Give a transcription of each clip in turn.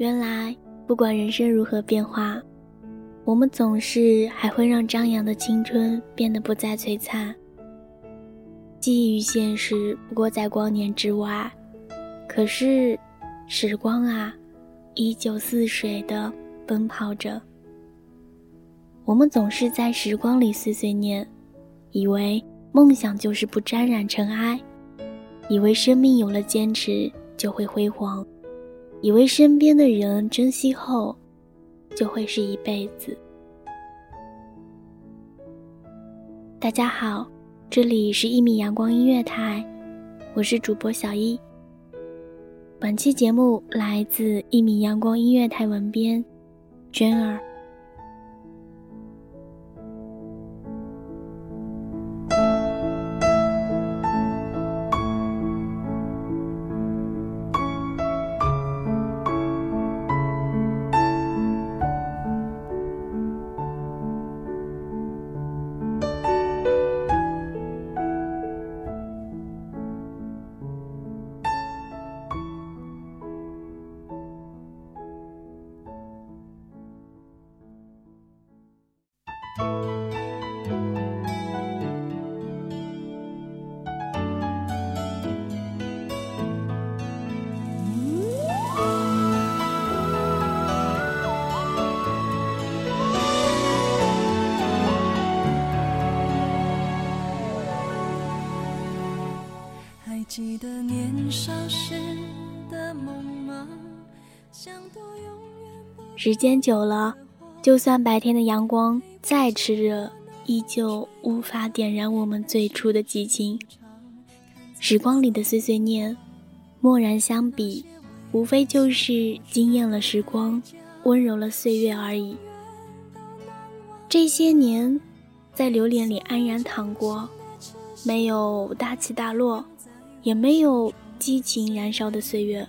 原来，不管人生如何变化，我们总是还会让张扬的青春变得不再璀璨。记忆与现实不过在光年之外，可是，时光啊，依旧似水的奔跑着。我们总是在时光里碎碎念，以为梦想就是不沾染尘埃，以为生命有了坚持就会辉煌。以为身边的人珍惜后，就会是一辈子。大家好，这里是一米阳光音乐台，我是主播小一。本期节目来自一米阳光音乐台文编娟儿。时的梦吗？时间久了，就算白天的阳光再炽热，依旧无法点燃我们最初的激情。时光里的碎碎念，蓦然相比，无非就是惊艳了时光，温柔了岁月而已。这些年，在流连里安然躺过，没有大起大落，也没有激情燃烧的岁月。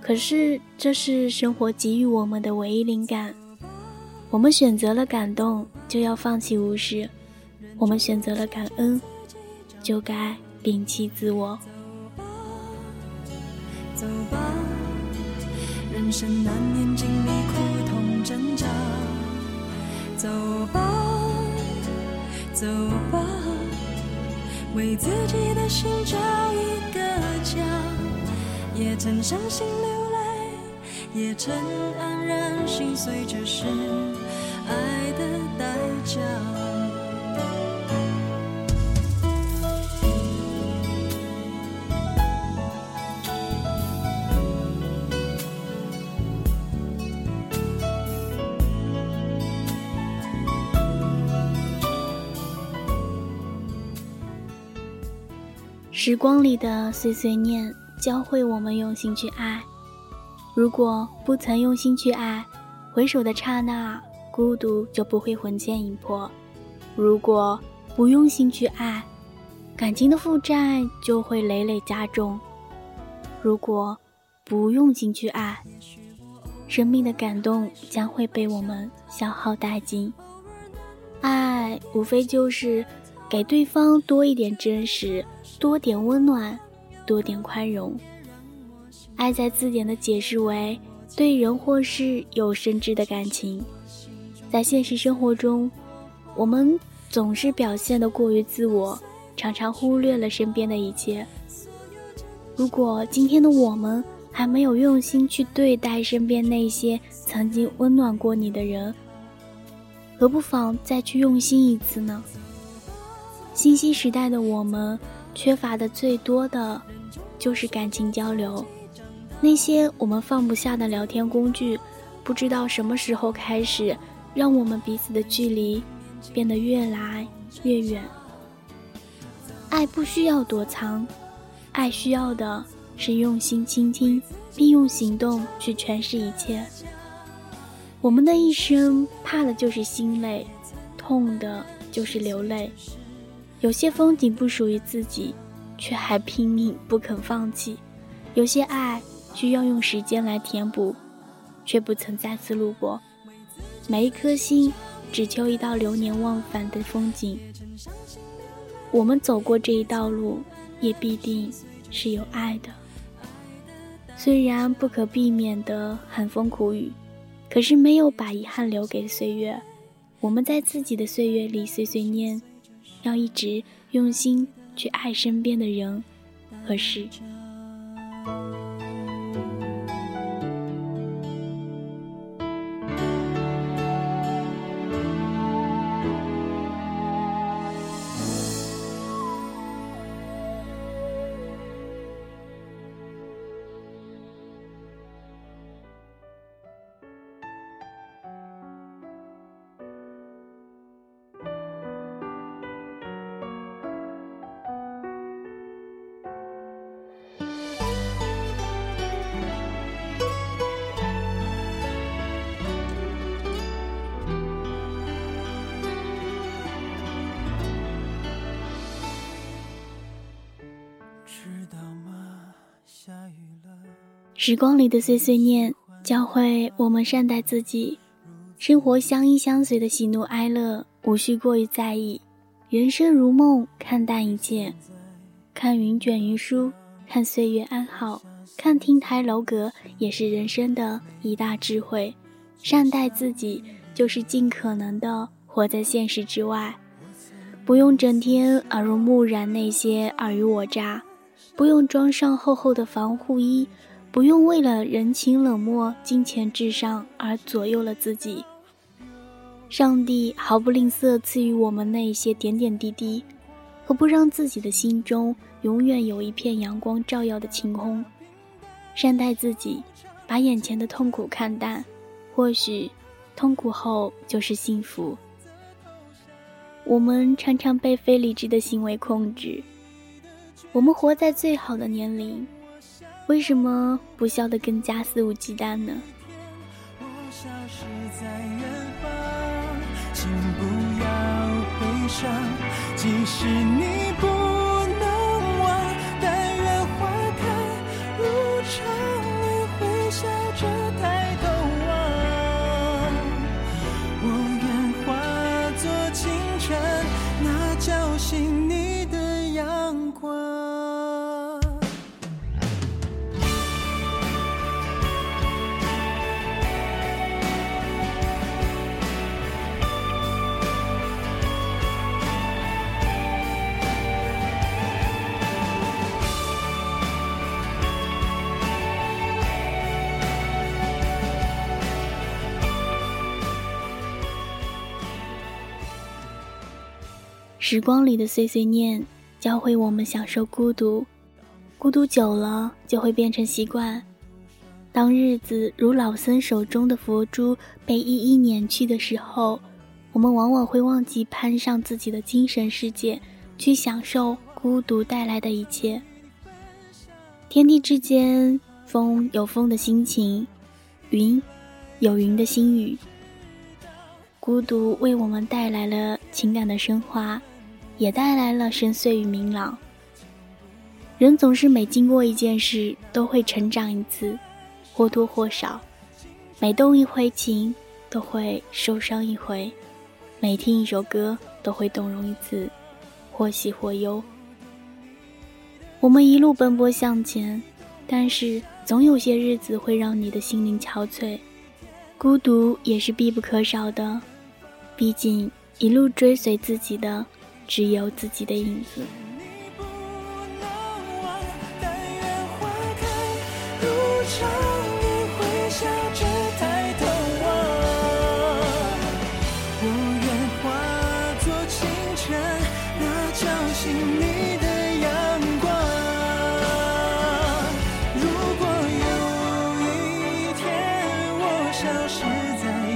可是，这是生活给予我们的唯一灵感。我们选择了感动，就要放弃无视；我们选择了感恩，就该摒弃自我。走吧，人生难免经历苦痛挣扎。走吧，走吧，为自己的心找一个家。也曾伤心流泪，也曾黯然心碎，这是爱的代价。时光里的碎碎念，教会我们用心去爱。如果不曾用心去爱，回首的刹那，孤独就不会魂牵影魄；如果不用心去爱，感情的负债就会累累加重；如果不用心去爱，生命的感动将会被我们消耗殆尽。爱无非就是给对方多一点真实。多点温暖，多点宽容。爱在字典的解释为对人或事有深挚的感情。在现实生活中，我们总是表现得过于自我，常常忽略了身边的一切。如果今天的我们还没有用心去对待身边那些曾经温暖过你的人，何不妨再去用心一次呢？信息时代的我们。缺乏的最多的，就是感情交流。那些我们放不下的聊天工具，不知道什么时候开始，让我们彼此的距离变得越来越远。爱不需要躲藏，爱需要的是用心倾听，并用行动去诠释一切。我们的一生，怕的就是心累，痛的就是流泪。有些风景不属于自己，却还拼命不肯放弃；有些爱需要用时间来填补，却不曾再次路过。每一颗心只求一道流年忘返的风景。我们走过这一道路，也必定是有爱的。虽然不可避免的寒风苦雨，可是没有把遗憾留给岁月。我们在自己的岁月里碎碎念。要一直用心去爱身边的人和事。时光里的碎碎念，教会我们善待自己。生活相依相随的喜怒哀乐，无需过于在意。人生如梦，看淡一切。看云卷云舒，看岁月安好，看亭台楼阁，也是人生的一大智慧。善待自己，就是尽可能的活在现实之外，不用整天耳濡目染那些尔虞我诈，不用装上厚厚的防护衣。不用为了人情冷漠、金钱至上而左右了自己。上帝毫不吝啬赐予我们那些点点滴滴，何不让自己的心中永远有一片阳光照耀的晴空？善待自己，把眼前的痛苦看淡，或许痛苦后就是幸福。我们常常被非理智的行为控制，我们活在最好的年龄。为什么不笑得更加肆无忌惮呢？我消失在远方，请不要悲伤，即使你不时光里的碎碎念，教会我们享受孤独。孤独久了，就会变成习惯。当日子如老僧手中的佛珠被一一碾去的时候，我们往往会忘记攀上自己的精神世界，去享受孤独带来的一切。天地之间，风有风的心情，云有云的心语。孤独为我们带来了情感的升华，也带来了深邃与明朗。人总是每经过一件事，都会成长一次，或多或少；每动一回情，都会受伤一回；每听一首歌，都会动容一次，或喜或忧。我们一路奔波向前，但是总有些日子会让你的心灵憔悴，孤独也是必不可少的。毕竟，一路追随自己的，只有自己的影子。消失在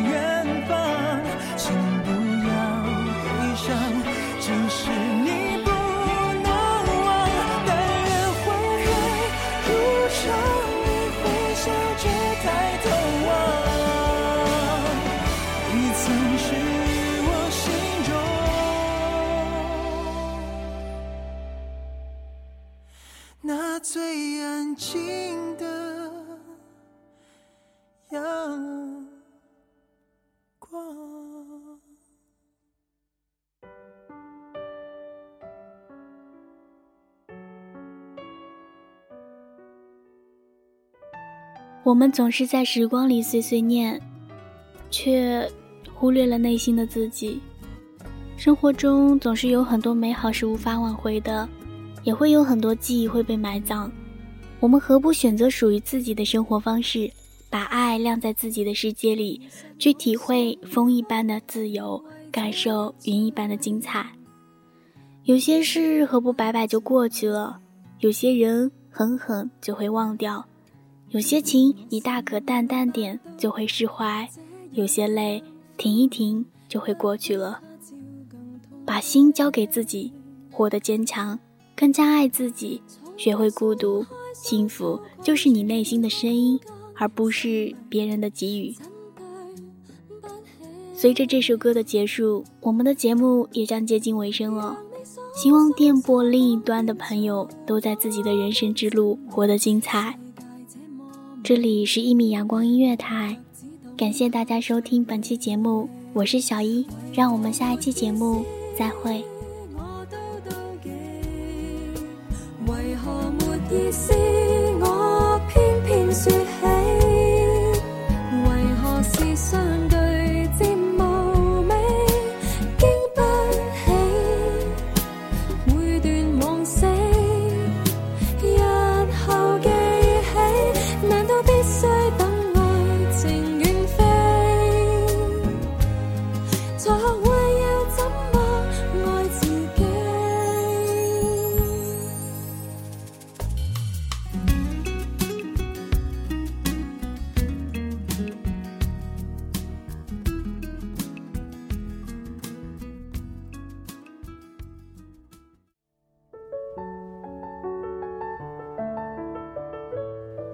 我们总是在时光里碎碎念，却忽略了内心的自己。生活中总是有很多美好是无法挽回的。也会有很多记忆会被埋葬，我们何不选择属于自己的生活方式，把爱晾在自己的世界里，去体会风一般的自由，感受云一般的精彩。有些事何不摆摆就过去了，有些人狠狠就会忘掉，有些情你大可淡淡点就会释怀，有些泪停一停就会过去了。把心交给自己，活得坚强。更加爱自己，学会孤独，幸福就是你内心的声音，而不是别人的给予。随着这首歌的结束，我们的节目也将接近尾声了。希望电波另一端的朋友都在自己的人生之路活得精彩。这里是一米阳光音乐台，感谢大家收听本期节目，我是小一，让我们下一期节目再会。